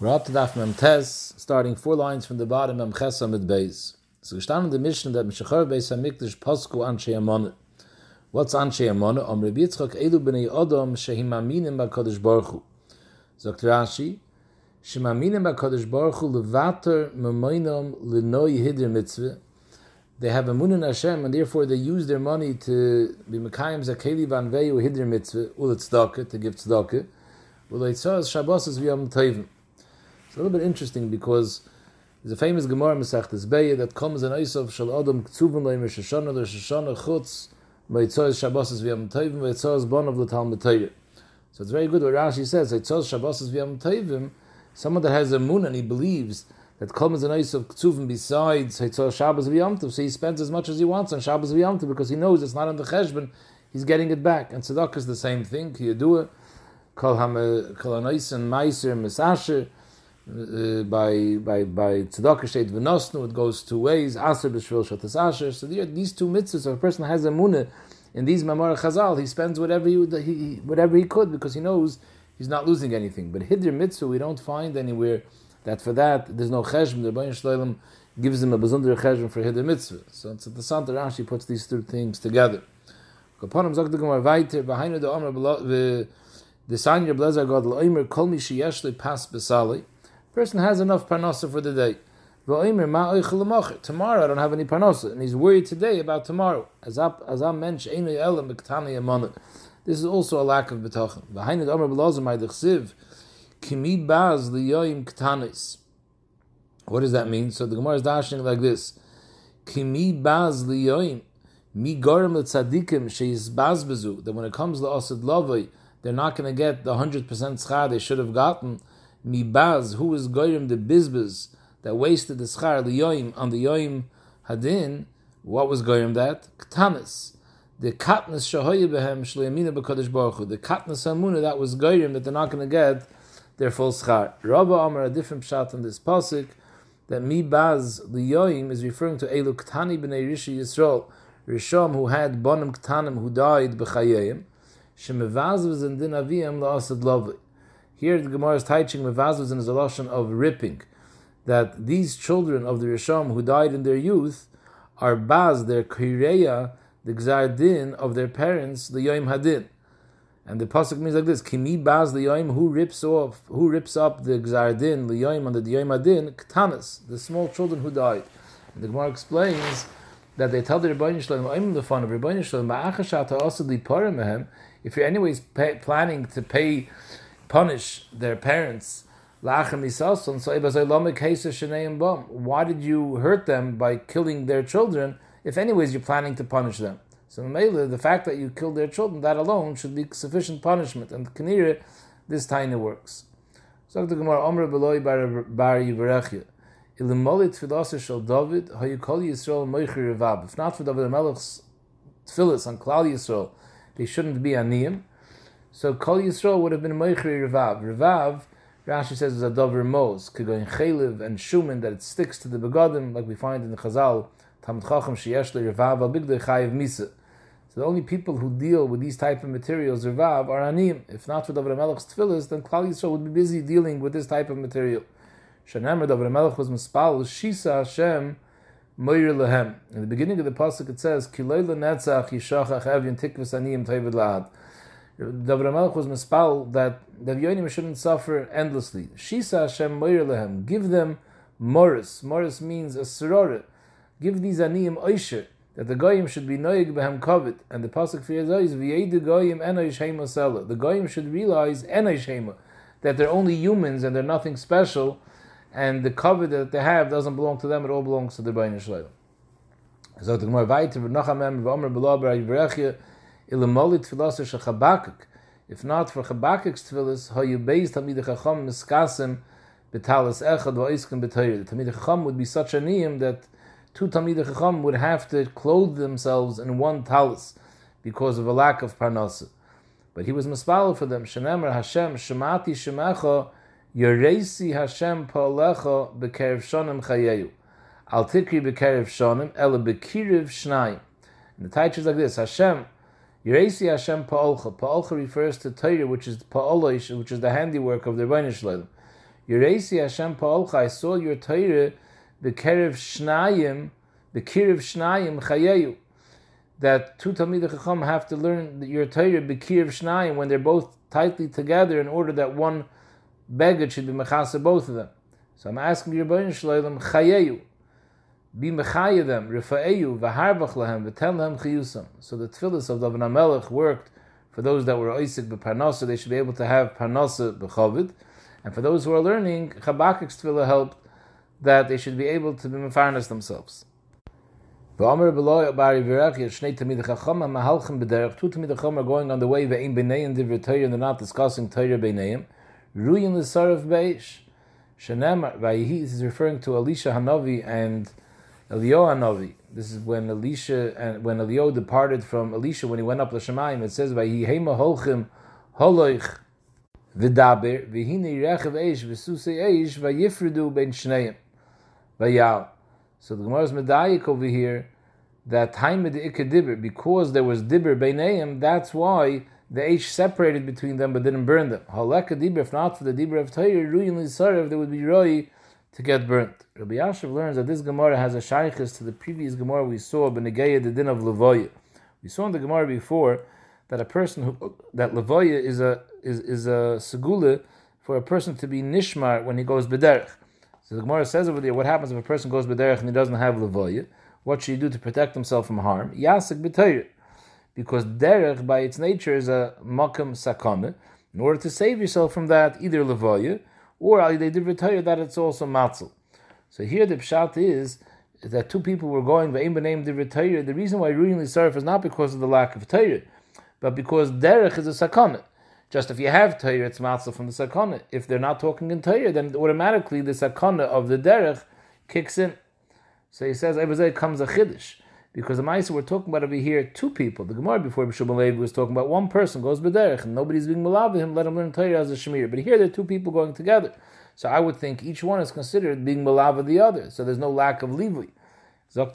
We're up to Daf Mem Tes, starting four lines from the bottom, Mem Ches Amid Beis. So gestanden the mission that Meshachar Beis HaMikdash Posku Anshe Amona. What's Anshe Amona? Om Rabbi Yitzchak Elu B'nei Odom Shehim Aminim BaKadosh Baruch Hu. Zogt Rashi, Shem Aminim BaKadosh Baruch Hu Levater Memoinom Lenoi Hidr Mitzvah. They have a in Hashem, and therefore they use their money to be Mekayim Zakeli Van Veyu Hidr Mitzvah, Ulet Tzedakah, to give Tzedakah. It says Shabbos is V'yam Tovim. It's a little bit interesting because there's a famous Gemara Masechtas Beya that comes in Eisov Shal Adam Ktsuvim Leim Rosh Hashanah Rosh Hashanah Chutz Meitzos Shabbos V'yam Tovim Meitzos Bon of the Talmud Torah. So it's very good what Rashi says. Meitzos Shabbos V'yam Tovim. Someone that has a moon and he believes that comes in Eisov Ktsuvim besides Meitzos Shabbos V'yam so he spends as much as he wants on Shabbos V'yam because he knows it's not on the Cheshbon. He's getting it back. And Tzedakah is the same thing. Kiyadua Kol Ham Kol Anais and Meiser Mesasher uh, by by by tzedakah state v'nosnu. It goes two ways. Aser b'shvil shatas asher. So these two mitzvahs. If a person has a munah in these mamar chazal, he spends whatever he, he whatever he could because he knows he's not losing anything. But hidr mitzvah, we don't find anywhere that for that there's no cheshm. The Rebbeinu Shloim gives him a bezunder cheshm for hidr mitzvah. So it's the Santa Rashi puts these two things together. Zok the behind the omer the the blazer god loimer kol mi sheyeshle pas besali. Person has enough parnasa for the day. Tomorrow I don't have any parnasa, and he's worried today about tomorrow. As I mentioned, this is also a lack of betachin. Behind it, Omer Belazar Maidachsiv, Kimi Baz Liyoim Ktanis. What does that mean? So the Gemara is dashing like this: Kimi Baz Liyoim. Mi Gorim Letzadikim Sheis Bazbezu. That when it comes to Asad Lavai, they're not going to get the hundred percent schar they should have gotten mibaz, who is goyim the bizbaz that wasted the schar yoim on the yoim hadin, what was goyim that? Ktanis. The katnas shahoye behem shleyamina b'kodesh baruch hu. The katnas hamuna that was goyim that they're not going to get their full schar. Rabba Amar a different pshat in this pasuk that mibaz liyoim is referring to elu ktani b'nei rishi Yisrael, Risham who had bonim ktanim who died b'chayim. Shemevaz was in din aviyam la'asad lovely. Here the Gemara is teaching mevazos in the Zaloshan of ripping, that these children of the Risham who died in their youth are baz, their kireya, the gzar din of their parents, the yoim hadin. And the pasuk means like this: Kimi baz the yoim who rips off, who rips up the gzar din, the yoim on the yoim hadin, ktanas, the small children who died. And the Gemara explains that they tell the Rebbeinu Shalom, I'm the fun of Rebbeinu Shalom, also the mehem. if you're anyways pay, planning to pay punish their parents. Why did you hurt them by killing their children if anyways you're planning to punish them? So the fact that you killed their children, that alone should be sufficient punishment. And Kanira, this tiny works. So the Gemara, Omer Beloy Bar Yivarechia. If not for David Melech's tefillas on Klal Yisrael, they shouldn't be aniyim. So Kol Yisrael would have been Meichri Revav. Revav, Rashi says, is a Dover Mos, Kegoin Chaylev and Shuman, that it sticks to the Begadim, like we find in the Chazal, Tamad Chacham Sheyesh Revav Al Bigdei Chayiv Misa. So the only people who deal with these type of materials, Revav, are Anim. If not for Dover Melech's Tfilis, then Klal Yisrael would be busy dealing with this type of material. Shanemer Dover Melech was Mispal, Shisa Hashem, Moir Lehem. In the beginning of the Pasuk it says, Kiloi Lenetzach Yishachach Evyin Tikvus Aniyim Tevid Lahad. David Melech was mispal that the Yonim shouldn't suffer endlessly. Shisa Hashem Moir lehem. Give them Morris. Morris means a sororah. Give these aniyim oisher that the goyim should be noig behem kovet. And the pasuk for Yezoi is v'yedu goyim enoish hema The goyim should realize enoish hema that they're only humans and they're nothing special, and the covet that they have doesn't belong to them; it all belongs to the Bayin Shloim. So the Gemara weiter v'nochamem v'omer b'lo b'rayvrechia ilamoli tfilas Chabakuk. If not for Chabakuk's tfilas, how you base Tamid Chacham miskasim betalis echad va'iskim b'tayr. The Tamid Chacham would be such a niyim that two Tamid Chacham would have to clothe themselves in one talis because of a lack of parnasa. But he was mispal for them. Shenemer Hashem shemati shemecha Yeresi Hashem pa'alecha b'kerev shonim chayeyu. Al tikri b'kerev shonim ela b'kiriv shnayim. And the title is like this: Hashem Yeresi Hashem Pa'olcha. Pa'olcha refers to Torah, which is Pa'olosh, which is the handiwork of the Rebbeinu Shalom. Yeresi Hashem Pa'olcha, I saw your Torah, the Kerev Shnayim, the Kirev Shnayim Chayeyu. That two Talmidei Chacham have to learn your Torah, the Bekirev Shnayim, when they're both tightly together in order that one beggar should be mechasa both of them. So I'm asking your Rebbeinu Shalom, Chayeyu, be mechaya them, Rifa'eyu, V'harbach lahem, V'tel chiyusam. So the tefillahs of David HaMelech worked for those that were Isaac b'parnasa, they should be able to have parnasa b'chovid. And for those who are learning, Chabakik's tefillah helped that they should be able to be mefarnas themselves. V'omer b'loy bari v'rach yeshnei tamid chacham mahalchim b'derech. Two tamid chacham are going on the way ve'im b'neim divrei Torah and they're not discussing Torah b'neim. Ruyin l'sarav b'eish. Shenem v'yihi is referring to Elisha Hanavi and Elio Hanavi. This is when Elisha and when Elio departed from Elisha when he went up the Shemaim. It says v'yihema holchim holoich v'daber v'hine rechav eish v'susei eish v'yifredu ben shneim v'yal. So the Gemara is medayik over here that time of the dibber because there was dibber beineim. That's why the eish separated between them but didn't burn them. Haleka if not for the dibber of Torah, ruyin lisarev, there would be roi to get burnt. Rabbi Yashiv learns that this Gemara has a shaykhis to the previous Gemara we saw, Benegeya, the din of Levoya. We saw in the Gemara before that a person who that Levoya is a is, is a segula for a person to be nishmar when he goes bederech. So the Gemara says over there, what happens if a person goes bederech and he doesn't have Levoya? What should he do to protect himself from harm? Yasik b'tayr. Because derech by its nature is a makam sakame. In order to save yourself from that, either Levoya or they did retire that it's also matzel. So here the pshat is that two people were going v'im b'neim did retire. The reason why ruining the serve is not because of the lack of Torah, but because derech is a sakana. Just if you have Torah, it's matzel from the sakana. If they're not talking in Torah, then automatically the sakana of the derech kicks in. So he says, comes a chiddush. Because the Maisa we're talking about over here, two people. The Gemara before Bishul Levi was talking about one person goes b'derech and nobody's being malav him, let him learn Torah as a shemir. But here there are two people going together. So I would think each one is considered being malav the other. So there's no lack of Levi.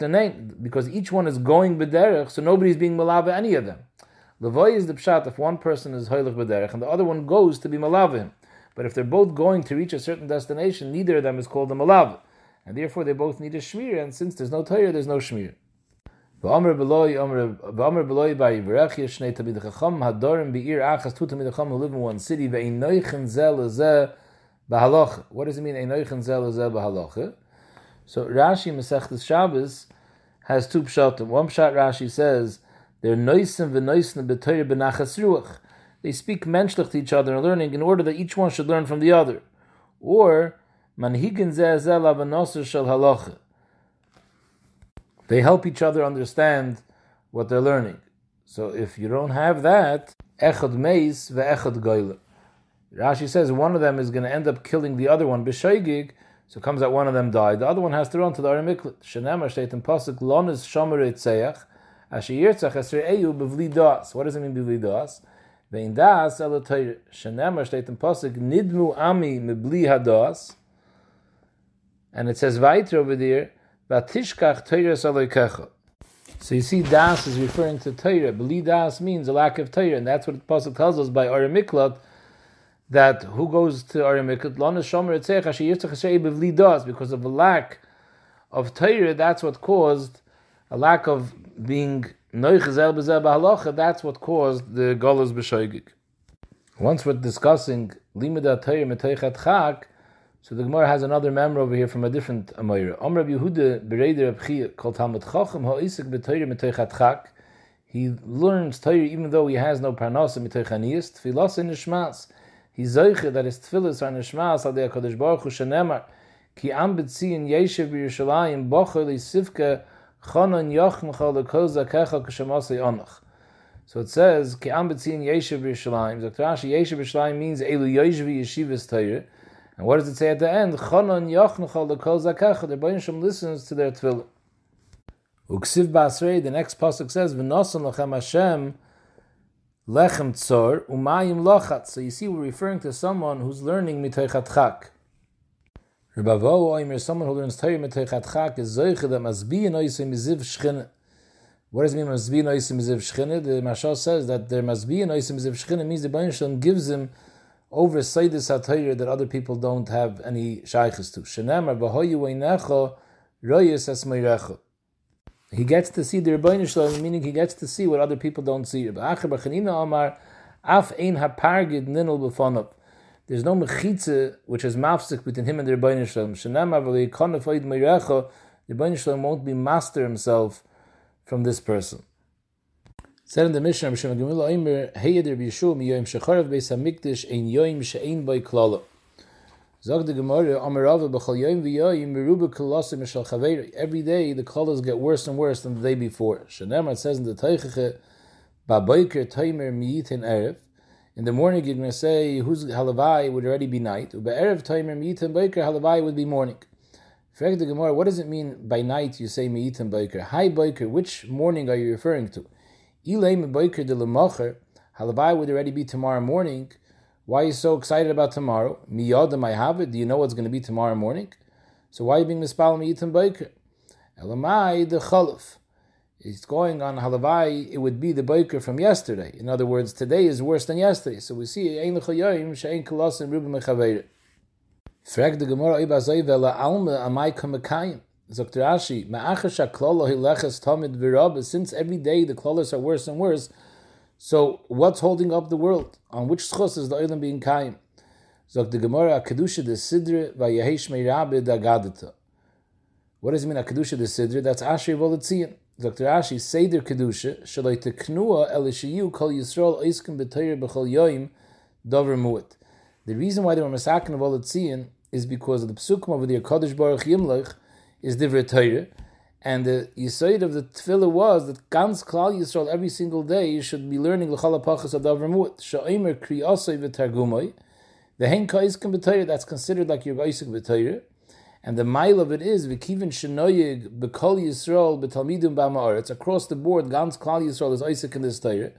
name because each one is going b'derech, so nobody's being malav any of them. Levoy is the pshat if one person is hoilich b'derech and the other one goes to be malav him. But if they're both going to reach a certain destination, neither of them is called a malav. And therefore they both need a shmir, and since there's no Torah, there's no shmir. Live in one city What does it mean? Zeh So Rashi Masechtas Shabbos has two pshatim. One pshat Rashi says they're noisim v'noisim b'toyer b'nachas ruach. They speak menschlich to each other and learning in order that each one should learn from the other. Or manhigin zeh zeh lavanosir shel halacha they help each other understand what they're learning. So if you don't have that, echad meis ve'echad goyle. Rashi says one of them is going to end up killing the other one b'shoigig, so comes out one of them died. The other one has to run to the Aramiklet. Shenemar state in pasuk lonis shomer etzeach asher yirtzach esrei eyu b'vli das. What does it mean b'vli das? Vein das elotayr. Shenemar state in pasuk nidmu ami mebli hadas. And it says weiter over there Vatishkach Torah So you see, das is referring to Torah. Beli das means a lack of Torah, and that's what the pasuk tells us by Arimiklot that who goes to Arimiklot Lana Shomer Etzech Asher Yitzchak Beli das because of a lack of Torah. That's what caused a lack of being Noichazel Bezel Bahalacha. That's what caused the Golos B'Shoigig. Once we're discussing Limida Torah Metechat Chak. So the Gemara has another member over here from a different Amoira. Om Yehuda Bereder Abchia called Talmud Chacham Ha'isik Chak. He learns Torah even though he has no parnasa M'Toichaniyas. Tfilas in Nishmas. He zoiche that his tefillas are Nishmas al HaKadosh Baruch Hu Shenemar. Ki am betzion Yeshev B'Yerushalayim Bocher Li. So it says, Ki am betzion Yeshev B'Yerushalayim. Dr. Rashi, Yeshev B'Yerushalayim means Elu Yeshvi Yeshivas. And what does it say at the end? Chanon yochnuchal lekol zakacha. The Rebbeinu Shem listens to their tefillah. Uksiv basrei. The next pasuk says, "V'nosan lachem Hashem lechem tzor umayim lochat." So you see, we're referring to someone who's learning mitoichat chak. Rebavo oimer, someone who learns Torah mitoichat chak, is zoiche that masbi noisim miziv shchine. What does it mean masbi noisim miziv shchine? The Mashal says that there an noisim miziv shchine means the Shem gives him over Sayyidis HaTayr that other people don't have any shaykhs to. Shenemar v'hoyu einecha royes esmeirecha. He gets to see the Rebbeinu Shalom, meaning he gets to see what other people don't see. Ba'acher b'chanina amar af ein hapargid ninul b'fonav. There's no mechitze which is mafsik between him and the Rebbeinu Shalom. Shenemar v'leikonef oid meirecha. The Rebbeinu Shalom won't be master himself from this person. Said in the Mishnah, miyoyim shecharev beis hamikdash ein she'ein klala. Zog Gemara, mishal chaveir. Every day the colors get worse and worse than the day before. Shenemar says in the Teicheche, Ba'boiker erev. In the morning you're going to say whose halavai would already be night. Ube'erev toimer miyitin boiker halavai would be morning. The Gemara, what does it mean by night you say miyitin boiker? Hi boiker, which morning are you referring to? Halavai would already be tomorrow morning. Why are you so excited about tomorrow? Miyadam I have it. Do you know what's going to be tomorrow morning? So why are you being mispal miyitim boiker? Elamai the chaluf. It's going on halavai. It would be the boiker from yesterday. In other words, today is worse than yesterday. So we see ein. Frag the Gemara alma amai kamekayim. Dr. Ashi, since every day the klolos are worse and worse, so what's holding up the world? On which schos is the oilam being kaim? Zok the Gemara, Kedusha de Sidre, Vayahesh Meirabe Dagadata. What does it mean, Kedusha de Sidre? That's Asher Volitzian. Dr. Ashi, Seder Kedusha, Shalai Teknua Elishayu Kol Yisrael Oiskim B'Toyer B'Chol Yoim Dover Mu'et. The reason why they were Masakin of Volitzian is because of the Psukim over the Kodesh Baruch Yimlech, is divrei Torah, and the yisoid of the tefillah was that ganz klal Yisrael every single day you should be learning l'chal apachas adav remut sha'omer kriyasoi v'targumoi v'hen ka'iskim b'Torah that's considered like your basic b'Torah, and the mile of it is v'kivin shenoyig b'kol Yisrael b'talmidim b'ma'aretz across the board ganz klal Yisrael is Isaac in this Torah,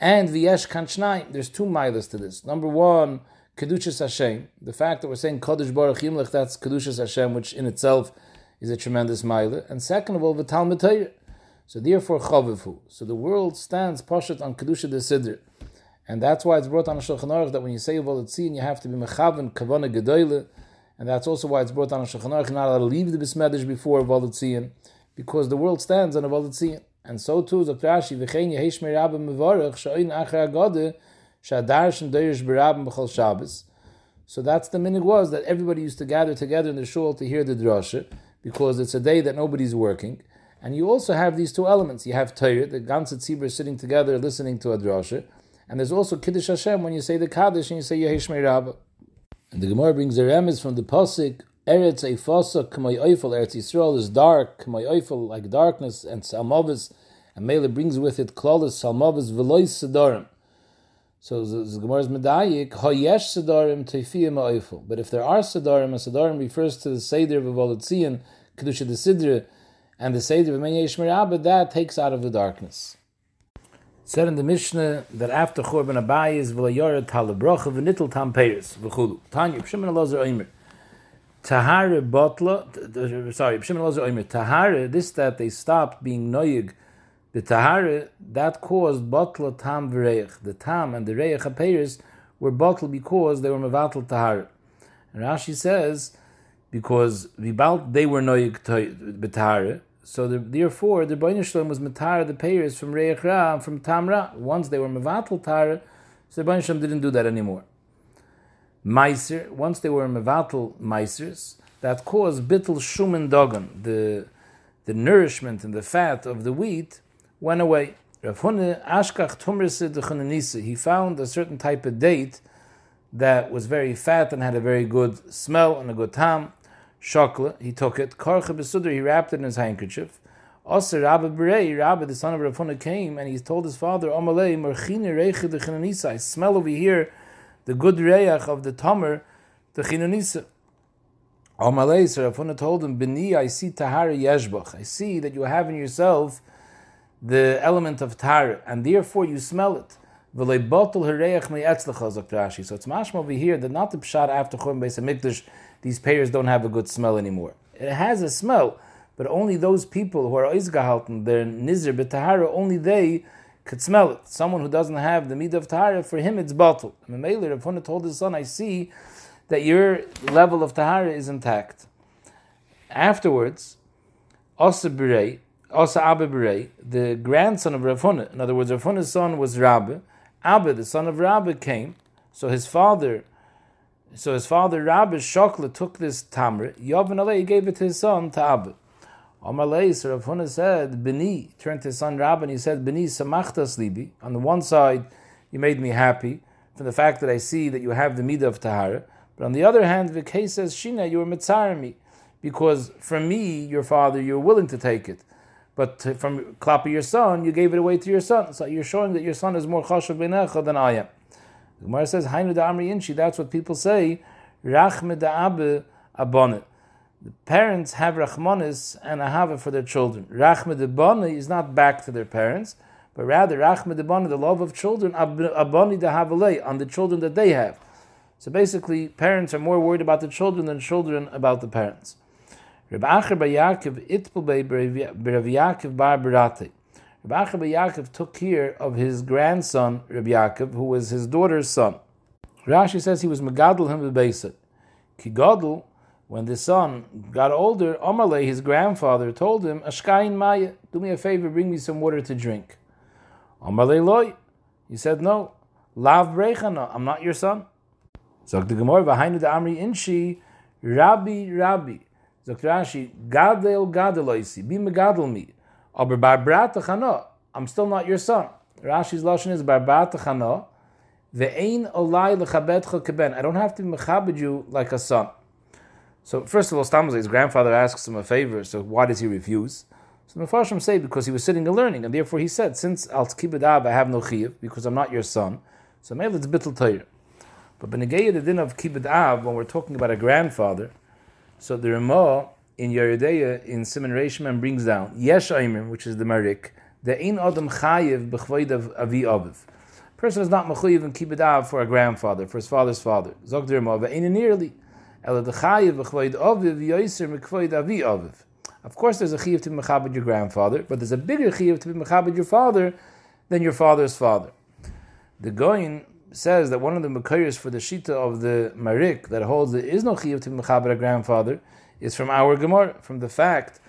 and v'yesh kanchnai there's two miles to this. Number one. Kedushas Hashem, the fact that we're saying Kodesh Baruch Yimlech, that's Kedushas Hashem, which in itself is a tremendous mile. And second of all, the Talmud Torah. So therefore, chavifu. So the world stands pashat on kedusha de sidr, and that's why it's brought on a shulchan aruch that when you say volatzin, you have to be mechaven kavana gedoyle, and that's also why it's brought on a shulchan aruch not to leave the bismedish before volatzin, because the world stands on a volatzin. And so too, Dr. Ashi, v'chein yehesh merabba mevarach sha'oin acher agode sha'adar shem doirish berabba b'chol Shabbos. So that's the minig was that everybody used to gather together in the shul to hear the drasha because it's a day that nobody's working. And you also have these two elements. You have Torah, the ganze tzibur sitting together listening to a drasha, and there's also Kiddush Hashem when you say the Kaddish and you say Yehesh Rabbah. And the Gemara brings a remes from the Pasik, Eretz Eifasa K'may Eifel, Eretz Yisrael is dark, K'may Eifel, like darkness, and Salmavis, and Mela brings with it Klolis, Salmavis, Velois Sedarim. So the Gemara's medayik hayesh sedarim teifiyim ha'oifel. But if there are sedarim, and sedarim refers to the seder of Volotzian, kedusha the sidra, and the seder of Menyesh Merabah, that takes out of the darkness. said in the Mishnah that after Churban Abai is v'layoret halabrocha v'nittel tam peiris v'chulu. Tanya, Pshimon Elazar Oimer. Tahare botla, sorry, Pshimon Elazar Oimer. Tahare, this that they stopped being noyig the tahara that caused bottle tam v'reich. The tam and the reich apeiris were bottle because they were mevatel tahara. And Rashi says because vibalt they were noyig betahara. So the, therefore, the Bain Shalom was matara the payers from reich ra from tamra. Once they were mevatel tahara, so the Bain Shalom didn't do that anymore. Meiser, once they were mevatel meisers, that caused bittel shumen dogan, the the nourishment and the fat of the wheat went away. Ashkach he found a certain type of date that was very fat and had a very good smell and a good tam. Shokla, he took it. He wrapped it in his handkerchief. Also, Rabbi Berei, Rabbi, the son of Rav Huna, came and he told his father, I smell over here the good reach of the Tomer, the Chinanisa. Omalei, so Rav Huna told him, Bini, I see Tahara Yeshbach. I see that you have in yourself the element of tar, and therefore you smell it. So it's mashma over here that not the pshat after Churban Beis Hamikdash, these payers don't have a good smell anymore. It has a smell, but only those people who are oizgahalten, they're nizr b'tahara, only they could smell it. Someone who doesn't have the midah of tahara, for him it's bottle. And Rav Huna told his son, I see that your level of tahara is intact. Afterwards, Asa Birei, Asa Abba Birei, the grandson of Rav Huna, in other words, Rav Huna's son was Rabbi. Abba, the son of Rabbi, came. So his father, so his father Rabbi Shokla took this tamr. Yavin Alei gave it to his son to Abba. Amalei, so Rav Huna said, Beni, turned to his son Rabbi, and he said, Beni samachtas libi. On the one side, you made me happy from the fact that I see that you have the midah of tahara. But on the other hand, Vikay says, Shina, you were mitzar me. Because from me, your father, you're willing to take it. But from Klapa, your son, you gave it away to your son. So you're showing that your son is more chashav b'necha than I am. The Gemara says, Hainu da amri inchi, that's what people say, rachme da abe abonet. The parents have rachmanis and ahava for their children. Rachme de is not back to their parents, but rather rachme de the love of children, abani de on the children that they have. So basically, parents are more worried about the children than children about the parents. Rabbi Acher Yaakov itpul Rabbi Yaakov bar Barate. Rabbi Acher Yaakov took care of his grandson, Rabbi Yaakov, who was his daughter's son. Rashi says he was megadol him bebeiset. Ki gadol, when the son got older, Amalei, his grandfather, told him, Ashkain Maya, do me a favor, bring me some water to drink. Amalei loy. He said, no. Lav brechana, I'm not your son. Sagt the Gemara, V'hainu da Amri Inshi, Rabbi, Rabbi. Sagt Rashi, Gadel, Gadel oisi, be megadel me. Oh, Aber bar chana, I'm still not your son. Rashi's lashon is bar chana, ve'ein olai lechabetcha keben. I don't have to mechabed you like a son. So first of all, Stamazai, his grandfather asks him a favor, so why does he refuse? So the Mepharshim say because he was sitting and learning, and therefore he said, since al tkibadav I have no chiyuv, because I'm not your son, so maybe it's bittul tayr. But Benegeya, the din of Kibbut Av, when we're talking about a grandfather, so the Ramah in Yeridea in Simon Reishman brings down Yesh Aimer, which is the Marik, the Ein Adam Chayiv b'chvoid Avi Aviv. Person is not mechuyev in Kibbut Av for a grandfather, for his father's father. Zog the Ramah, ve'ein nearly. Ela the Chayiv b'chvoid Aviv yoiser mekvoid Avi Aviv. Of course, there's a chiyuv to be mechabed your grandfather, but there's a bigger chiyuv to be mechabed your father than your father's father. The Goyin says that one of the makayers for the shita of the marik that holds there is no chiyuv to mechaber a grandfather is from our Gemara, from the fact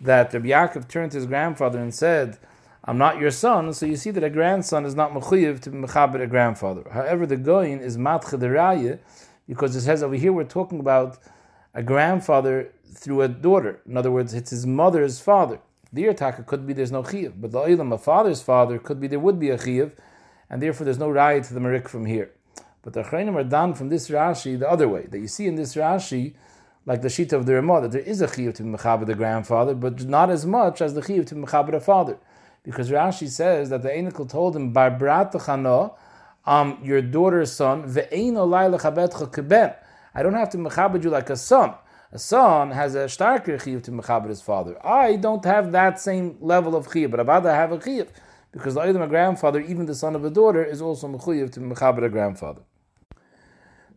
that Rabbi Yaakov turned to his grandfather and said, "I'm not your son." So you see that a grandson is not mechuyev to mechaber a grandfather. However, the goyin is matcha deraya because it says over here we're talking about a grandfather through a daughter. In other words, it's his mother's father. The Irtaka could be there's no chiyuv, but the ilam, a father's father, could be there would be a chiyuv and therefore there's no riot to the Marik from here. But the Achreinim are done from this Rashi the other way, that you see in this Rashi, like the Shita of the Ramah, that there is a Chiyuv to Mechaber the grandfather, but not as much as the Chiyuv to Mechaber the father. Because Rashi says that the Enikal told him, Bar Bratachano, um, your daughter's son, Ve'ein olay lechabetcha keben. I don't have to mechaber you like a son. A son has a starker chiyuv to mechaber his father. I don't have that same level of chiyuv, but Abada have a chiyuv because the item a grandfather, even the son of a daughter, is also mechuyev to mechaber a grandfather.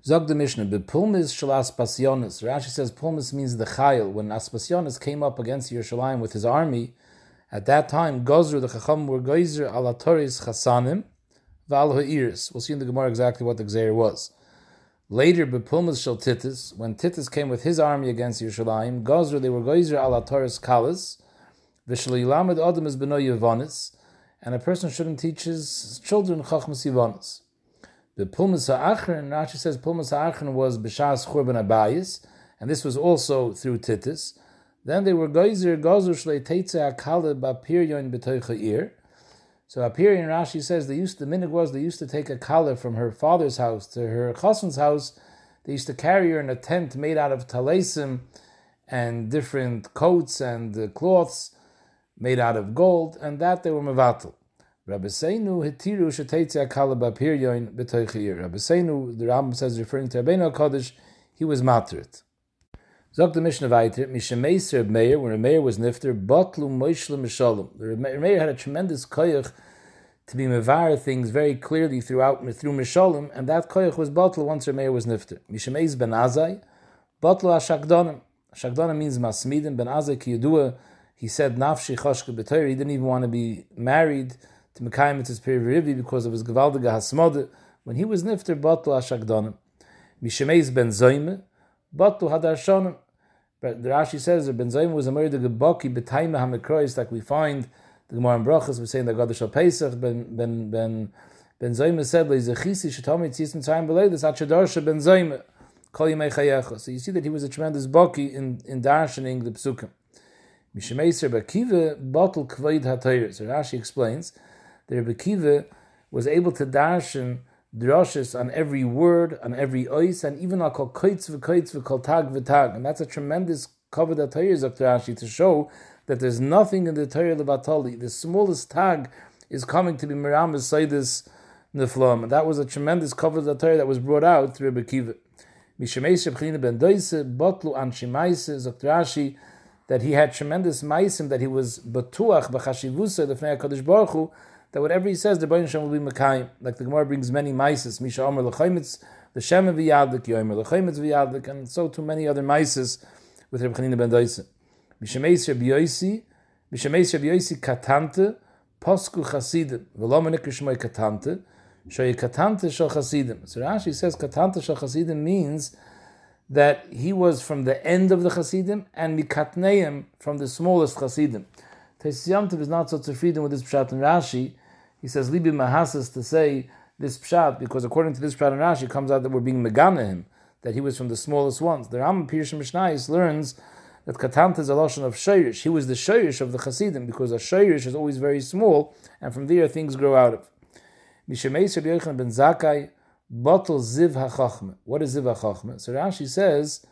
Zog the Mishnah, bepulmis shel aspasionis. Rashi says pulmis means the chayil. When Aspasionis came up against Yerushalayim with his army, at that time, Gozru, the Chacham, were Goizer alatoris chasanim, val ha'iris. We'll see in the Gemara exactly what the Gzeir was. Later, bepulmis shel titis, when Titus came with his army against Yerushalayim, Gozru, they were Goizer alatoris kalis, v'shel yilamed adam is and a person shouldn't teach his children Chachmas Yivanas. The Pulmas Ha'achron, Rashi says Pulmas Ha'achron was B'shas Churban Abayis, and this was also through Titus. Then they were Geyser Gozer Shlei Teitze Akale Bapiryon B'toicha. So Apirion Rashi says they used the minig was they used to take a kala from her father's house to her chassan's house. They used to carry her in a tent made out of talesim and different coats and uh, cloths made out of gold, and that they were mevatel. Rabbi Seinu hitiru sheteitze akala bapiryoin b'toichir. Rabbi Seinu, the Rambam says, referring to Rabbeinu Kodesh, he was matrit. Zog the Mishnah Vayter, Mishameiser Meir, when a Meir was nifter, Batlu Moishlim Mishalom. The Meir had a tremendous koyach to be mevar things very clearly throughout through Mishalom, and that koyach was Batlu once a Meir was nifter. Mishameiz Ben Azai, Batlu Ashakdonim. Ashakdonim means Masmidim Ben Azai ki Yedua, he said nafshi chashka b'toyer. He didn't even want to be married to Mekayim his Rivi because of his Gevaldige Hasmode. When he was Nifter, Batul Ashakdonim. Mishemeis Ben Zoyme, Batul Hadarshonim. But the Rashi says that Ben Zoyme was a murder Gebaki B'taima HaMekrois, like we find the Gemara in Brachas, we're saying that God Shal Pesach, Ben, Ben, Ben, Ben Zoyme said, Leizechisi Shatomi Tzism Tzayim Beleidas, Achadarsha Ben Zoyme. So you see that he was a tremendous baki in, in darshaning the psukim. Mishemeiser Bakiva bottle kvaid hatayr. So Rashi explains that Bakiva was able to darshan droshes on every word, on every ois, and even on kol koitz v'koitz v'kol tag v'tag. And that's a tremendous kavod hatayr of Rashi to show that there's nothing in the Torah levatali. The smallest tag is coming to be Miram Saidis Neflam. And that was a tremendous kavod hatayr that was brought out through Bakiva. Mishemesh Bchlina ben Doise, Botlu Anshimaise, Zokt Rashi, that he had tremendous maisim, that he was batuach b'chashivusa lefnei Hakadosh Baruch Hu, that whatever he says, the Baruch Hashem will be mekayim. Like the Gemara brings many maisis, Misha Omer l'chaymitz, the Shem v'yadlik, Yomer l'chaymitz v'yadlik, and so too many other maisis with Reb Chanina ben Doise. Mishemeis Reb Yoisi, Mishemeis Reb Yoisi katante, posku chasidim, v'lo menik shmoy katante, shoy katante shal chasidim. So Rashi says katante shal chasidim means that he was from the end of the Hasidim and Mikatneim from the smallest Hasidim. Teisiyamtiv is not so zufrieden with this Pshat and Rashi. He says, Libi Mahasas to say this Pshat, because according to this Pshat and Rashi, it comes out that we're being Megana him, that he was from the smallest ones. The Ram Pirush Mishnais learns that Katant is a lotion of Shayrish. He was the Shayrish of the Hasidim, because a Shayrish is always very small, and from there things grow out of. Mishemeis Rabbi Yochanan ben Zakkai, Bottle ziv hachachme. What is ziv hachachme? So Rashi says,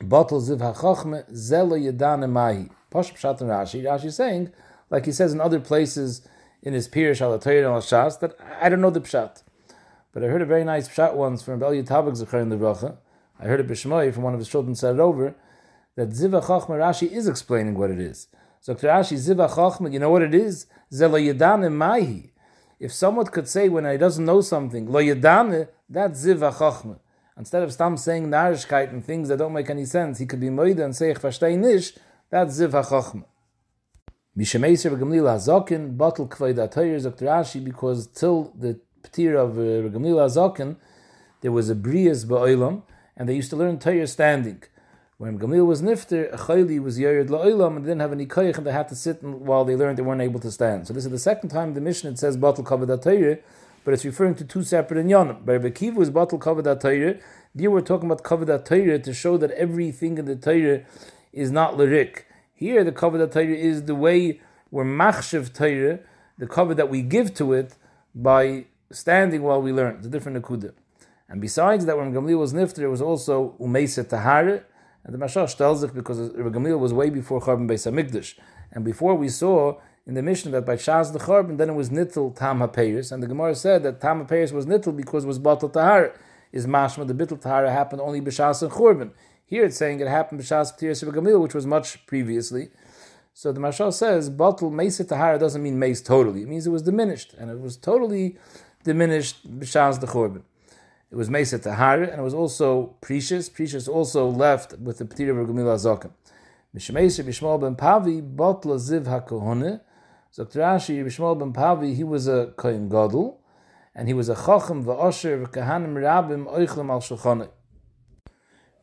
Bottle ziv hachachme zelo yedane mahi. Posh pshat Rashi. Rashi is saying, like he says in other places in his Pirish al and al Shas, that I don't know the pshat. But I heard a very nice pshat once from Bel Yitabak Zechar in the Bracha. I heard it Bishmoy from one of his children said it over, that ziv hachachme Rashi is explaining what it is. So Rashi, ziv hachachme, you know what it is? Zelo yedane mahi. If someone could say when he doesn't know something, lo yedane, that's ziv chachma. Instead of stam saying narishkeit and things that don't make any sense, he could be moide and say ich verstehe nicht, that's ziv chachma. Mishemeiser v'gamlil hazokin, bottle kvayd atayir, Dr. Rashi, because till the petir of uh, Gamlil hazokin, there was a brias ba'olam, and they used to learn Torah standing. When Gamliel was nifter, Chayli was Yerid La'ilam and didn't have any koyach and they had to sit while they learned they weren't able to stand. So this is the second time the Mishnah says Batal Kavod Torah, but it's referring to two separate inyanim. But Rebbe Kiva was Batal Kavod Torah. Here we're talking about Kavod Torah to show that everything in the Torah is not lyric. Here the Kavod Torah is the way we're machshav Torah, the cover that we give to it by standing while we learn. It's a different nakuda. And besides that, when Gamliel was nifter, it was also umeisa tahara, and the Mashash tells it because Rabbi Gamliel was way before Charbon Beis Hamikdash. And before we saw in the Mishnah that by Shaz the Charbon, then it was Nittel Tam HaPeiris. And the Gemara said that Tam HaPeiris was Nittel because it was Batal Tahar. Is Mashma, the Bittel Tahar happened only B'Shas and Churban. Here it's saying it happened B'Shas Rabbi Gamliel, which was much previously. So the Mashal says, Batal Mesa Tahara doesn't mean Mace totally. It means it was diminished. And it was totally diminished B'Shaz the Churban. It was Mesa Tahar, and it was also precious. Precious also left with the P'tir of Gamila Zakim. Mishmeisha Bishmol ben Pavi, Botla Ziv HaKohone. Zok Rashi, Bishmol ben Pavi, he was a Kohen Gadol, and he was a Chochem v'Osher v'Kahanim Rabim Oichlem al Shulchanei.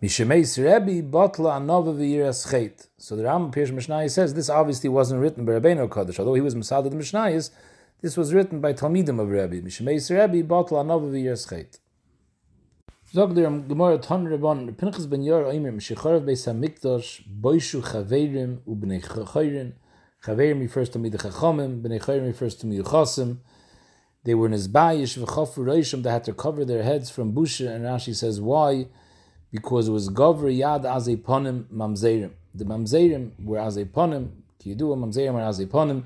Mishemeis Rebbe Botla Anova v'Yiras Chet. So the Ram Pirush Mishnayis says this obviously wasn't written by Rabbeinu Kodesh, although he was Masad of the Mishnayis. This was written by Talmidim of Rebbe. Mishemeis Rebbe Botla Anova v'Yiras Chet. Zog der Gemara Tan Rabban Pinchas ben Yor Oimer Mishicharov Beis HaMikdash Boishu Chaverim U Bnei Chayrin Chaverim refers to Midach HaChomim Bnei Chayrin refers to Miyuchasim They were in his bayish v'chafu roishim. They had to cover their heads from busha. And Rashi says why? Because it was gover yad as a mamzerim. The mamzerim were as a ponim. Kiyidua mamzerim were as a ponim,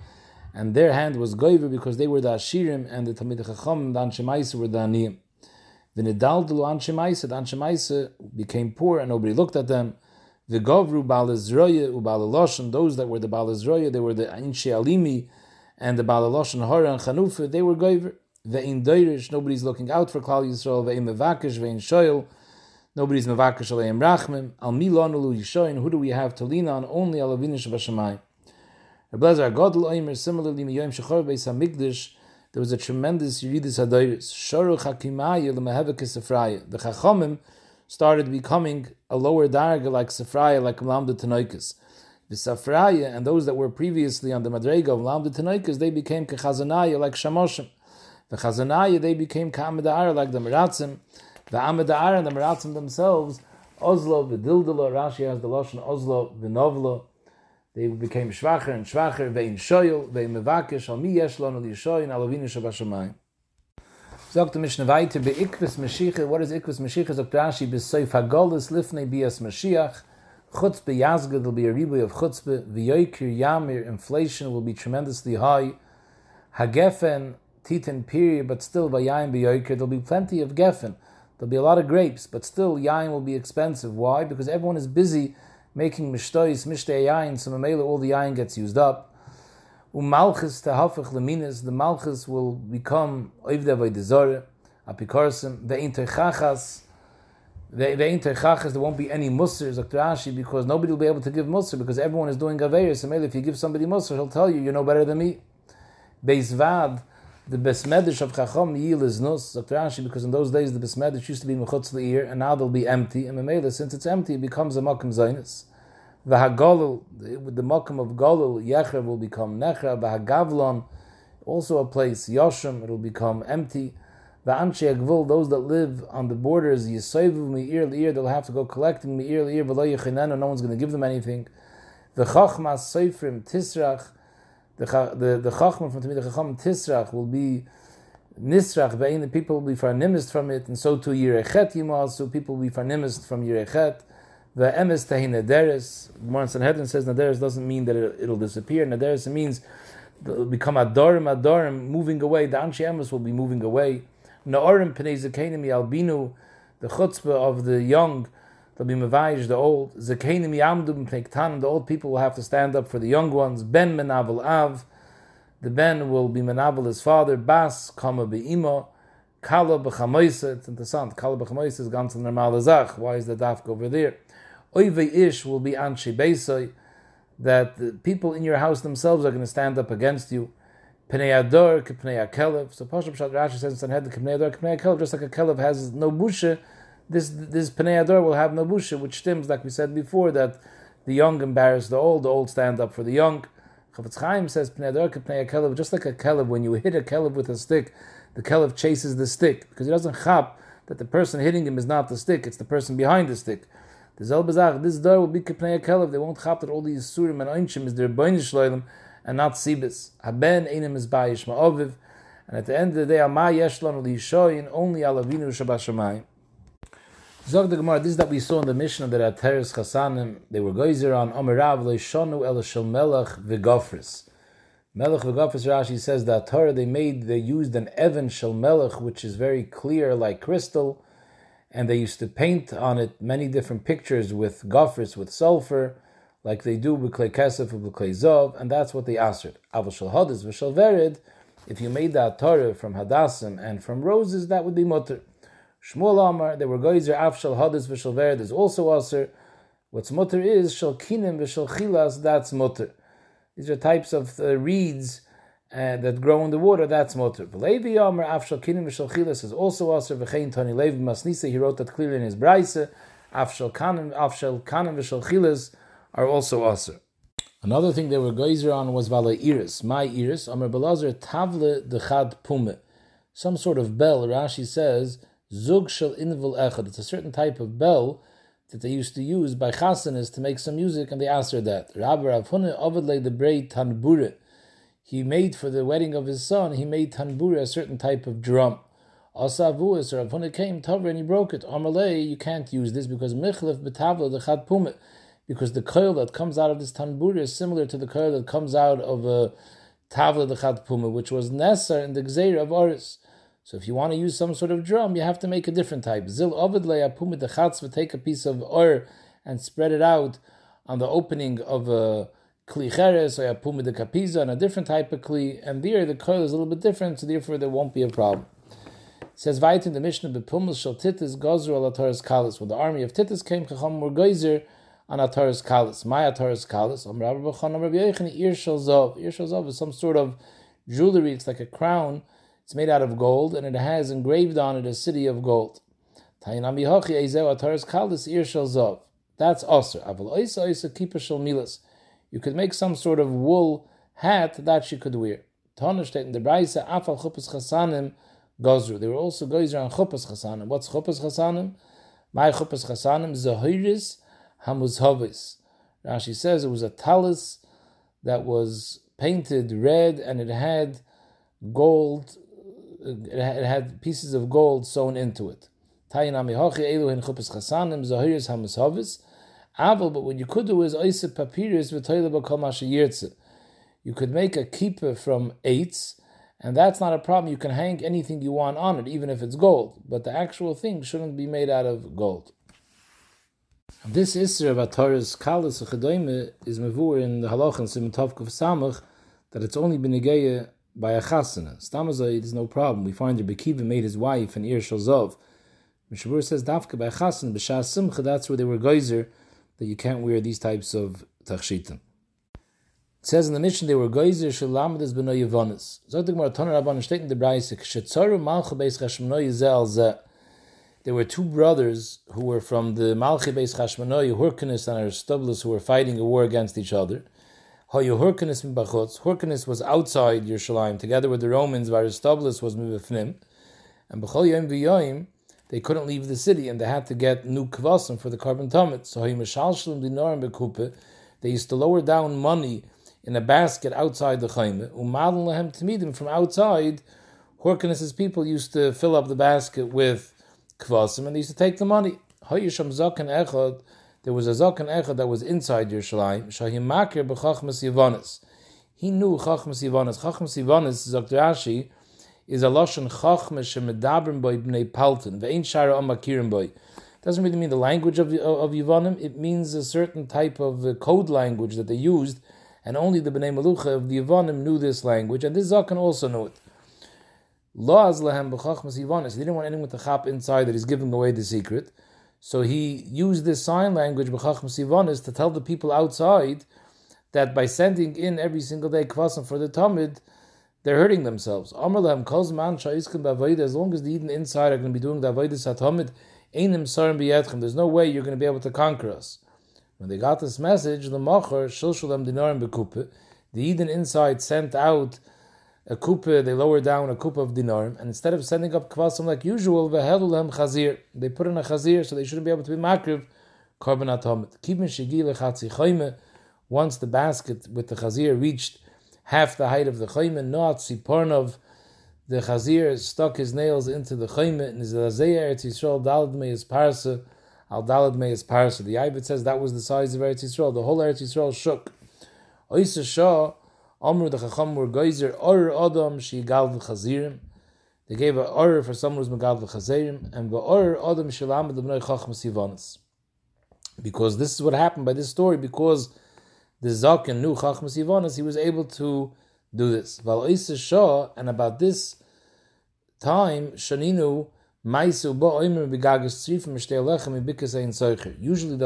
and their hand was gover because they were the ashirim and the tamid chacham the anshemaisa were the aniyim. The Nidaldalu Anshe Maisa, the Anshe Maisa became poor and nobody looked at them. The Govru Balazroya Ubalaloshan, those that were the Balazroya, they were the Anshe Alimi and the Balaloshan Hora and Chanufa, they were Gover. The Indoirish, nobody's looking out for Klal Yisrael, Ve'im Mevakish, Ve'in Shoyel, nobody's Mevakish Aleim Rachmim, Al Milon Ulu who do we have to lean on? Only Al Avinish Vashamayim. Reblezer Godel Oimer, similarly, Miyom Shechor Beis HaMikdash, there was a tremendous Yeridis Hadoiris. Shoru Chakimaya L'Mehevek Sefraya. The Chachomim started becoming a lower darga like Sefraya, like Lamda Tanoikas. The Sefraya and those that were previously on the Madrega of Lamda Tanoikas, they became Kechazanaya like Shamoshim. The Chazanaya, they became Ka'amada'ar like the Meratzim. The Amada'ar and the Meratzim themselves, Oslo, Vidildala, Rashi has the Lashon Oslo, Vinovlo, they became schwacher and schwacher, vein shoyel, vein mevakish, al mi yesh lonu li shoyin, al avinu shabashamayim. Sagt der Mishnah weiter, be ikvis Mashiach, what is ikvis Mashiach? Sagt Rashi, be soif hagolis lifnei bias Mashiach, chutzpe yazgad, there'll be a ribuy of chutzpe, v'yoikir yamir, inflation will be tremendously high, hagefen, titan period, but still v'yayim b'yoikir, there'll be plenty of gefen, there'll be a lot of grapes, but still yayin will be expensive. Why? Because everyone is busy making mishtois, mishtei yayin, so mamela all the yayin gets used up. Umalchus tehafach leminis, the malchus will become oivde vaydezore, apikorsim, ve'in techachas, ve'in techachas, there won't be any musr, Rashi, because nobody will be able to give musr, because everyone is doing gaveris, and if you give somebody musr, he'll tell you, you're no better than me. Beis the besmedish of Chacham Yil is nus, Rashi, because in those days the besmedish used to be mechutz ear, and now they'll be empty, and Mamela, since it's empty, it becomes a makam zainis. V'hagolul, with the makam of golul, Yecher will become Nechra, v'hagavlon, also a place, Yoshim, it'll become empty. V'anshi agvul, those that live on the borders, Yisoivu mi'ir li'ir, they'll have to go collecting mi'ir li'ir, v'lo yechinenu, no one's going to give them anything. V'chachmas seifrim tisrach, the the the chachma from Tamid Chacham Tisrach will be nisrach bein the people will be farnimist from it, and so too Yirechet Yimal, so people will be farnimist from Yirechet. The emes tahin nederes. Gemara Sanhedrin says nederes doesn't mean that it, will disappear. Nederes means become adorim adorim, moving away. The anshi emes will be moving away. Naorim pnei albinu, the chutzpah of the young They'll be mevayish the old. Zakenim yamdu pektan. The old people will have to stand up for the young ones. Ben menavel av. The ben will be menavel his father. Bas kama beimo. Kala b'chamoisa. It's interessant. Kala b'chamoisa is ganz normal zach. Why is the dafk over there? Oive ish will be anshi beisoy. That the people in your house themselves are going to stand up against you. Pnei ador k'pnei akelev. So Pasha Pshat Rashi says in Sanhedrin k'pnei ador k'pnei akelev. Just like a kelev has no busha this this Ador will have no busha, which stems, like we said before, that the young embarrass the old, the old stand up for the young. Chafetz Chaim says Ador Pnei Kelev, just like a Kelev, when you hit a Kelev with a stick, the Kelev chases the stick, because he doesn't chap that the person hitting him is not the stick, it's the person behind the stick. The Zelbazach, this door will be Pnei Kelev, they won't chap that all these Surim and Einshim is their Beinish and not Sibis. Haben Einem is Bayish Ma'oviv, and at the end of the day, Amah Yeshlon Li only Alavinu Shabbat Zog the Gemara, this that we saw in the Mishnah that at Teres Chasanim, they were geyser on Amarav Leishonu El Shel Melech V'Gofris. Melech V'Gofris Rashi says that Torah they made, they used an Evan Shel Melech, which is very clear like crystal, and they used to paint on it many different pictures with Gofris, with sulfur, like they do with Klei Kesef with Klei Zov, and that's what they answered. Aval Shel Hadis V'Shel Vered, if you made that Torah from Hadassim and from roses, that would be mutter. Shmuel Amar, there were geyser afshal hadis v'shal ver, there's also aser. What's mutter is shal kinim v'shal chilas, that's mutter. These are types of uh, reeds uh, that grow in the water, that's mutter. V'levi Amar, afshal kinim v'shal is also aser, v'chein tani levi masnisa, he wrote that clearly in his braise, afshal kanim, afshal kanim v'shalchilas are also aser. Another thing they were geyser on was vala iris, my iris, Amar Belazar tavle dechad pume. Some sort of bell, Rashi says, Zug shel invul echad. It's a certain type of bell that they used to use by chasanas to make some music, and they answered that. Rabbi Rav Huna Ovidle the braid tanbure. He made for the wedding of his son, he made tanbure, a certain type of drum. Asavuas, Rav Huna came, Tover, and he broke it. Amalei, you can't use this because michlef betavla the chad pumet. Because the coil that comes out of this tanbure is similar to the coil that comes out of a tavla the chad which was Nesar in the Gzeir of Oris. So if you want to use some sort of drum, you have to make a different type. Zil ovid take a piece of or and spread it out on the opening of a kli cheres or apumid de kapiza on a different type of kli, and there the coil is a little bit different, so therefore there won't be a problem. It says right in the Mishnah, "Bepumel shel titis gozer al kalis." When the army of Titus came, Chacham were geyser on Ataris Kalis. My Ataris Kalis, Am Rabbi Bachan, Rabbi Yechani, Ir Shel Zov. Ir Zov is some sort of jewelry, it's like a crown, it's made out of gold, and it has engraved on it a city of gold. That's Kippah You could make some sort of wool hat that she could wear. The. They were also Gozer on Chuppas Chasanim. What's Chuppas Chasanim? My Chuppas Chasanim, Zahiris Hamuzhavis. Rashi says it was a talus that was painted red and it had gold, it had pieces of gold sewn into it. But what you could do is Papyrus You could make a keeper from eights and that's not a problem. You can hang anything you want on it, even if it's gold. But the actual thing shouldn't be made out of gold. This Isra of Torah's Kalas is mevur in the Halach and Kuf Samach that it's only been negaya by a chasana. Stamazai, there's no problem. We find that Bekiva made his wife an Ir Shalzov. Mishabur says Dafka by chasana, B'Shas Simcha, that's where they were geyser that you can't wear these types of tachshitim. It says in the mission they were geyser shalamdas b'no yevonis. Zog the Gemara Toner Rabban in the kshetzaru malcha beis chashmonoy zeh al zeh. There were two brothers who were from the Malchi Beis Chashmonoy, Hurkanus and Aristobulus, who were fighting a war against each other. Hayu Hurkanus Bachutz. Hurkanus was outside Yerushalayim, together with the Romans, Aristobulus was Mivafnim. And B'chol Yom V'yoyim, they couldn't leave the city, and they had to get new kvasim for the carbon tummet. So Dinarim they used to lower down money in a basket outside the chayme. Umadon lehem tamidim from outside. Horkanus' people used to fill up the basket with kvasim and they used to take the money. Hayisham zaken echad. There was a zaken echad that was inside Yerushalayim. Shahim makir b'chachmas yivanis. He knew chachmas yivanis. Chachmas yivanis, Dr. Ashi, is a lashon chachmas shemedabrim boy bnei palton. Ve'ein shara amakirim boy doesn't really mean the language of of Yivanim. It means a certain type of uh, code language that they used and only the Bnei Malucha of the Yavanim knew this language, and this Zakan also knew it. Laaz lehem b'chachmas Yavanis. He didn't want anyone to chap inside that he's giving away the secret. So he used this sign language, b'chachmas Yavanis, to tell the people outside that by sending in every single day kvasim for the Talmud, they're hurting themselves. Amr lehem kol man sha'iskim b'avodah, as long as the Eden inside are going to be doing the avodah satamid, einim sarim b'yetchem, there's no way you're going to be able to conquer us. When they got this message, the Machar, Shilshalam Dinarim Bekupe, the Eden inside sent out a kupe, they lower down a kupe of dinarim, and instead of sending up kvasim like usual, vehedulem chazir, they put in a chazir, so they shouldn't be able to be makriv, korban atomit. Kivin once the basket with the chazir reached half the height of the chayme, noat sipornov, the chazir stuck his nails into the chayme, and his azayah eretz Yisrael dalad me his parsa, Al Dalad Meis Parsa. The Yavit says that was the size of Eretz Yisrael. The whole Eretz Yisrael shook. Oisa Shah, Amr the Chacham were geyser, Or Adam, she gal Chazirim. They gave a Or for someone who's Megal Chazirim, and the Or Adam Shalam the Bnei Chacham Sivanis. Because this is what happened by this story, because the Zaken knew Chacham Sivanis, he was able to do this. Val Shah, and about this time, Shaninu, Usually the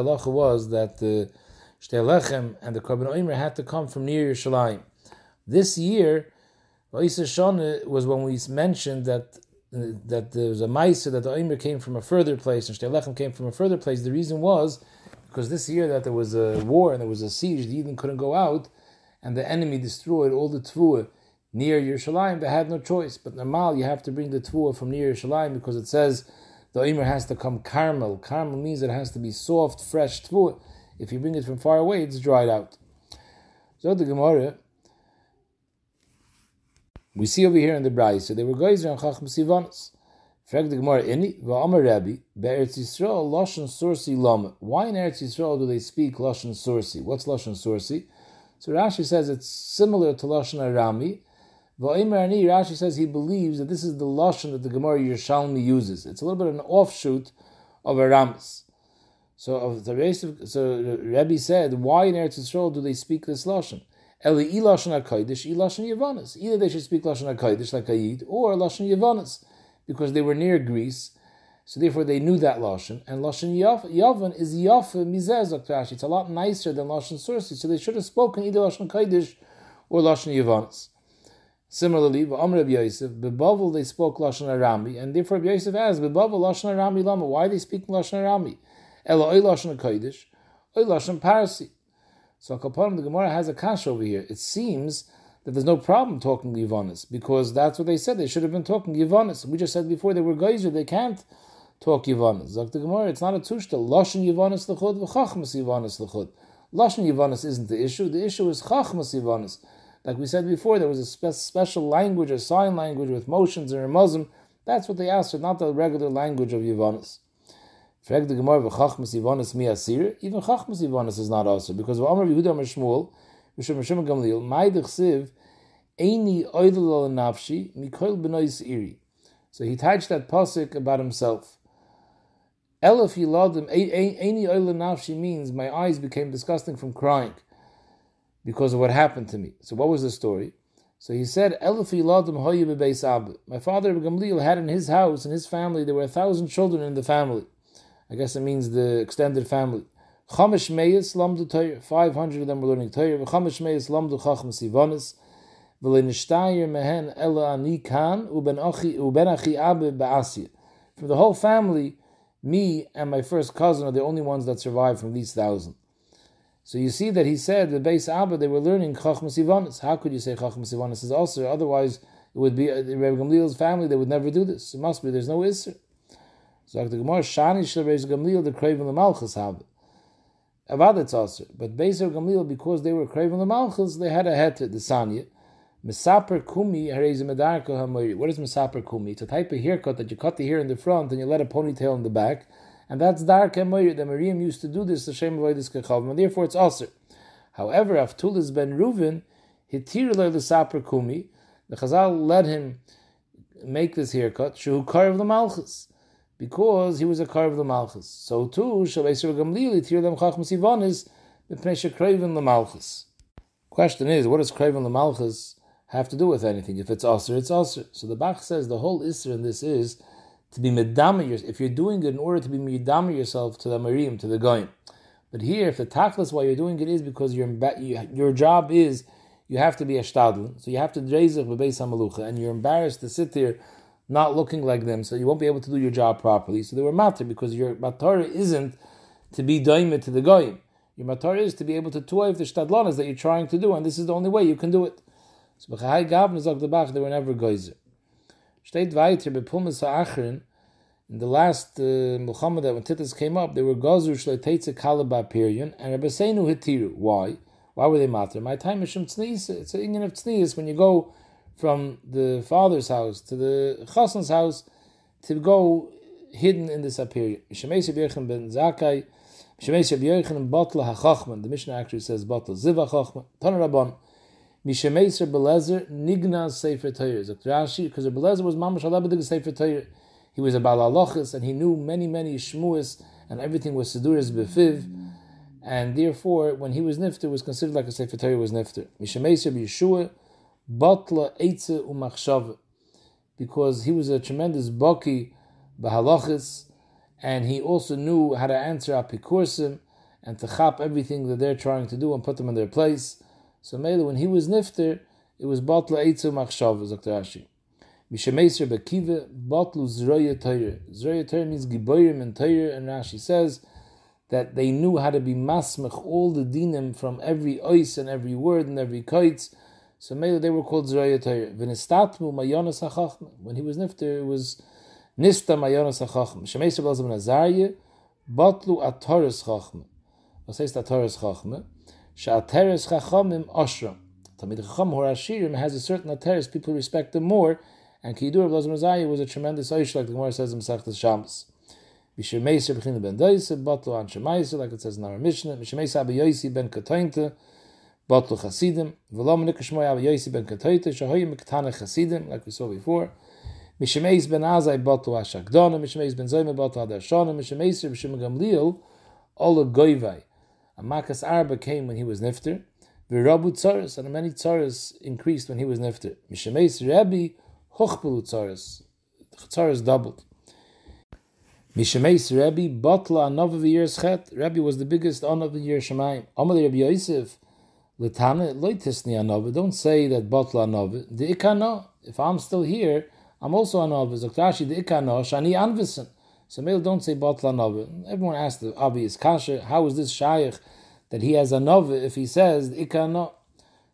halacha was that the shtei lechem and the korban oimer had to come from near Yerushalayim. This year, was when we mentioned that that there was a ma'isa that the oimer came from a further place and shtei lechem came from a further place. The reason was because this year that there was a war and there was a siege, the Eden couldn't go out, and the enemy destroyed all the tvuah near Yerushalayim, they had no choice. But normal, you have to bring the tvua from near Yerushalayim because it says the Omer has to come caramel. Caramel means it has to be soft, fresh tvua. If you bring it from far away, it's dried out. So the Gemara, we see over here in the Brai, so they were guys on Chacham Sivanas. Frag the Gemara, Inni, Va'amar Rabbi, Be'eretz Yisrael, Lashon. Why in Eretz Yisrael do they speak Lashon Sursi? What's Lashon Sursi? So Rashi says it's similar to Lashon Arami, Va'imar Rashi says he believes that this is the lashon that the Gemara Yerushalmi uses. It's a little bit of an offshoot of Aramis. So of the race of, so Rebbe said, why in Eretz Yisrael do they speak this lashon? Eli ilashon hakodesh, ilashon yavanas. Either they should speak lashon hakodesh like Ayid, or lashon yavanas, because they were near Greece, So therefore, they knew that lashon, and lashon yavan is yafa Rashi. It's a lot nicer than lashon sursi. So they should have spoken either lashon kodesh or lashon yavanis. Similarly, Amr Rabbi Yosef, Bebavel they spoke lashon arami, and therefore Rabbi Yosef asked, Bebavel lashon arami lama. Why are they speaking lashon arami? Ela oy lashon kodesh, oy lashon parsi. So Kapanim, the Gemara has a kash over here. It seems that there's no problem talking Yavanis because that's what they said. They should have been talking Yavanis. We just said before they were geyser. They can't talk Yavanis. Zok the Gemara, it's not a tushta. Lashon Yavanis l'chud v'chachmas Yavanis l'chud. Lashon Yavanis isn't the issue. The issue is chachmas Yavanis. Like we said before, there was a spe- special language, a sign language with motions and a Muslim. That's what they asked for, not the regular language of Yavanis. Frag the Gemara v'chachmas Yavanis mi asir. Even chachmas Yavanis is not also because v'amar Yehuda Amar Shmuel, Mishum Mishum Gamliel, Ma'idich Siv, Eini oidel nafshi mikoil benois iri. So he touched that pasuk about himself. Elif yiladim any oil nafshi means my eyes became disgusting from crying because of what happened to me. So what was the story? So he said, Elif yiladim hoyi ab. My father Gamliel had in his house, in his family, there were a thousand children in the family. I guess it means the extended family. Chamish meyes lamdu Torah. Five hundred of them were learning Torah. Chamish meyes lamdu chacham sivanis. V'lenishtayer mehen ela ani kan uben achi uben achi abe. From the whole family, me and my first cousin are the only ones that survived from these thousand. So you see that he said the base Abba they were learning Chachmas Ivanis. How could you say Chachmas Ivanis is also? Otherwise, it would be uh, Rebbe Gamliel's family. They would never do this. It must be. There's no Isser. So the Gemara Shani Shlebeis Gamliel the Craven the Malchus have Avad it's also. But Beis Gamliel because they were Craven the Malchus they had a to the Sanya. Misaper kumi medarko hamoiri. What is misaper kumi? It's a type of haircut that you cut the hair in the front and you let a ponytail in the back, and that's dark hamoiri. The Miriam used to do this. The shem avoidis kechavim, and therefore it's also. However, Avtulis ben Reuven hitir the saper kumi. The Chazal let him make this haircut. Shu carve the malchus. Because he was a car of the Malchus. So too, shall Shabbat Gamliel, Tir Lem Chachmas Ivanis, Mipnei Shekreven the Malchus. Question is, what does Kreven the Malchus have to do with anything. If it's Aser, it's Aser. So the Bach says the whole Isser in this is to be Medama If you're doing it in order to be Medama yourself to the Marim, to the Goyim. But here, if the Tachlis why you're doing it is because your your job is you have to be a Shtadl, so you have to Drezach Bebeis HaMalucha, and you're embarrassed to sit there not looking like them, so you won't be able to do your job properly. So they were matter because your matar isn't to be daimit to the goyim. Your matar is to be able to toy the shtadlanas that you're trying to do, and this is the only way you can do it. So b'chai gavne sagt der Bach, they were never geyser. Steht weiter, bepulmes ha'achrin, in the last uh, Muhammad when Titus came up, they were gazer shleiteitze kalaba period, and Rabbi Seinu hitiru. Why? Why were they matter? My time is shem tzniis. It's an Indian of tzniis when you go from the father's house to the chassan's house to go hidden in this period. Shemeis Yechon ben Zakai, Shemeis Yechon Batla HaChachman. The Mishnah actually says Batla Ziva Chachman. Tan Rabban. Mishemeser Belezer Nigna Sefer Torah. Rashi, because Belezer was Mamash Alabadig Sefer Torah. He was a Balalochis and he knew many, many Shmuas and everything was Siduris Befiv. And therefore, when he was Nifter, was considered like a Sefer Torah was Nifter. Mishemeser Yeshua Batla Eitze Umachshav. Because he was a tremendous Baki Bahalachis and he also knew how to answer Apikursim and to chop everything that they're trying to do and put them in their place. So Mele, when he was nifter, it was batla eitzu machshav, Dr. Ashi. Mishemeser bekiva batlu zroya Torah. Zroya Torah means giboyim and Torah, and Rashi says that they knew how to be masmech all the dinim from every ois and every word and every kaitz. So Mele, they were called. V'nistatmu mayonas. When he was nifter, it was nista mayonas hachachma. Mishemeser belzim nazarye batlu atoris chachma. Was heißt atoris chachma? Sha'ateres chachamim ashram. Tamid chacham horashirim has a certain ateres, people respect them more, and Kidur of Lazar was a tremendous aish, like the Gemara says in Masechtas Shams. Bishir Meiser b'chin ben Daisa, Batlu an Shemaiser, like it says in our Mishnah, Bishir Meiser Abba Yosi ben Katointa, Batlu Chasidim, V'lom Nikashmoy Abba Yosi ben Katointa, Shahoyim Ktana Chasidim, like we saw before, Mishemeis ben Azai Batlu Ashakdona, Mishemeis ben Zoyme Batlu Adarshona, Mishemeiser b'Shem Gamliel, Ola Goivai, a Makas Arba came when he was Nifter. V'rabu tzaras, and many tzaras increased when he was Nifter. Mishemeis Rebbe, hochbelu tzaras. Tzaras doubled. Mishemeis Rebbe Batla Anov of year's chet. Rebbe was the biggest on of the year. Amal Rebbe Yosef Letane Loitisni Anov. Don't say that Batla Anov. The Ikano. If I'm still here, I'm also Anov. Zaktashi the Ikano Shani Anvisen. So male don't say Batla Anov. Everyone asks the obvious kasha. How is this Shaykh that he has Anov if he says the Ikano?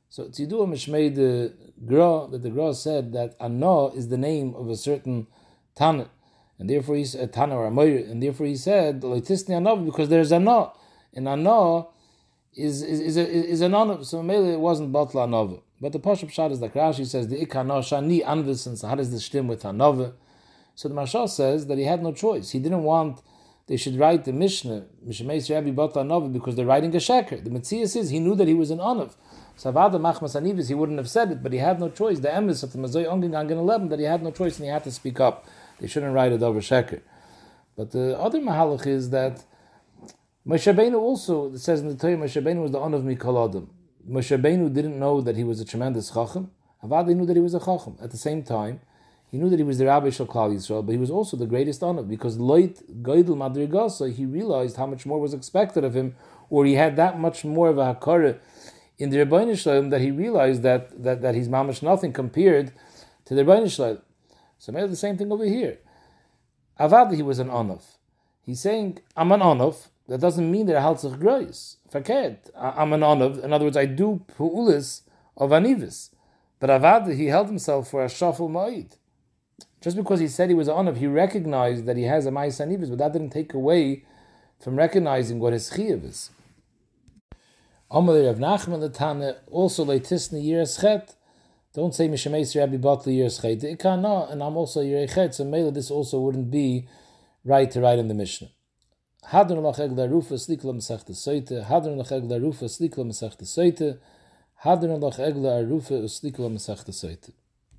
So Tzidua Mishmei the Gra that the Gra said that Ano is the name of a certain Tanit and therefore he said Tana or Amoyer, and therefore he said Leitisni Anav because there's Ana, and Ana is is is, a, is. So maybe it wasn't Batla Anav. But the Pashup Shad is like Rashi says the Ikana Shani Anvisen. So how does this stem with Anav? So the Mashal says that he had no choice. He didn't want they should write the Mishnah Mishnah Rabbi Batla Anav because they're writing a sheker. The Metzias is he knew that he was an Anav. Savada Machmas Anivis, he wouldn't have said it, but he had no choice. The emes of the Mazoy Ongin Gangan 11 that he had no choice and he had to speak up. They shouldn't write it over sheker. But the other mahalach is that Moshe also it says in the Torah Moshe was the son of Mikol Adam. Moshe didn't know that he was a tremendous chacham. Avad knew that he was a chacham. At the same time, he knew that he was the Rabbi Shal Klal Yisrael, but he was also the greatest honor because Loit Goydel Madrigasa, he realized how much more was expected of him, or he had that much more of a hakara in the Rebbeinu Shalom that he realized that, that, that he's mamash nothing compared to the Rebbeinu Shalom. So maybe the same thing over here. Avad, he was an onof. He's saying, I'm an onof. That doesn't mean that I haltzach grois. Faked. I'm an onof. In other words, I do pu'ulis of anivis. But Avad, he held himself for a shaful ma'id. Just because he said he was an onof, he recognized that he has a ma'is anivis, but that didn't take away from recognizing what his chiyav is. Amalei Rav Nachman Tana also leitisni yiras chet. Don't say Mishemeis Rabbi Batli Yerscheit. Ikana, and I'm also Yerechet, so maybe this also wouldn't be right to write in the Mishnah. hadr no khag der rufe sliklem sagt de seite hadr no khag der rufe sliklem sagt de seite hadr no khag der rufe sliklem sagt de seite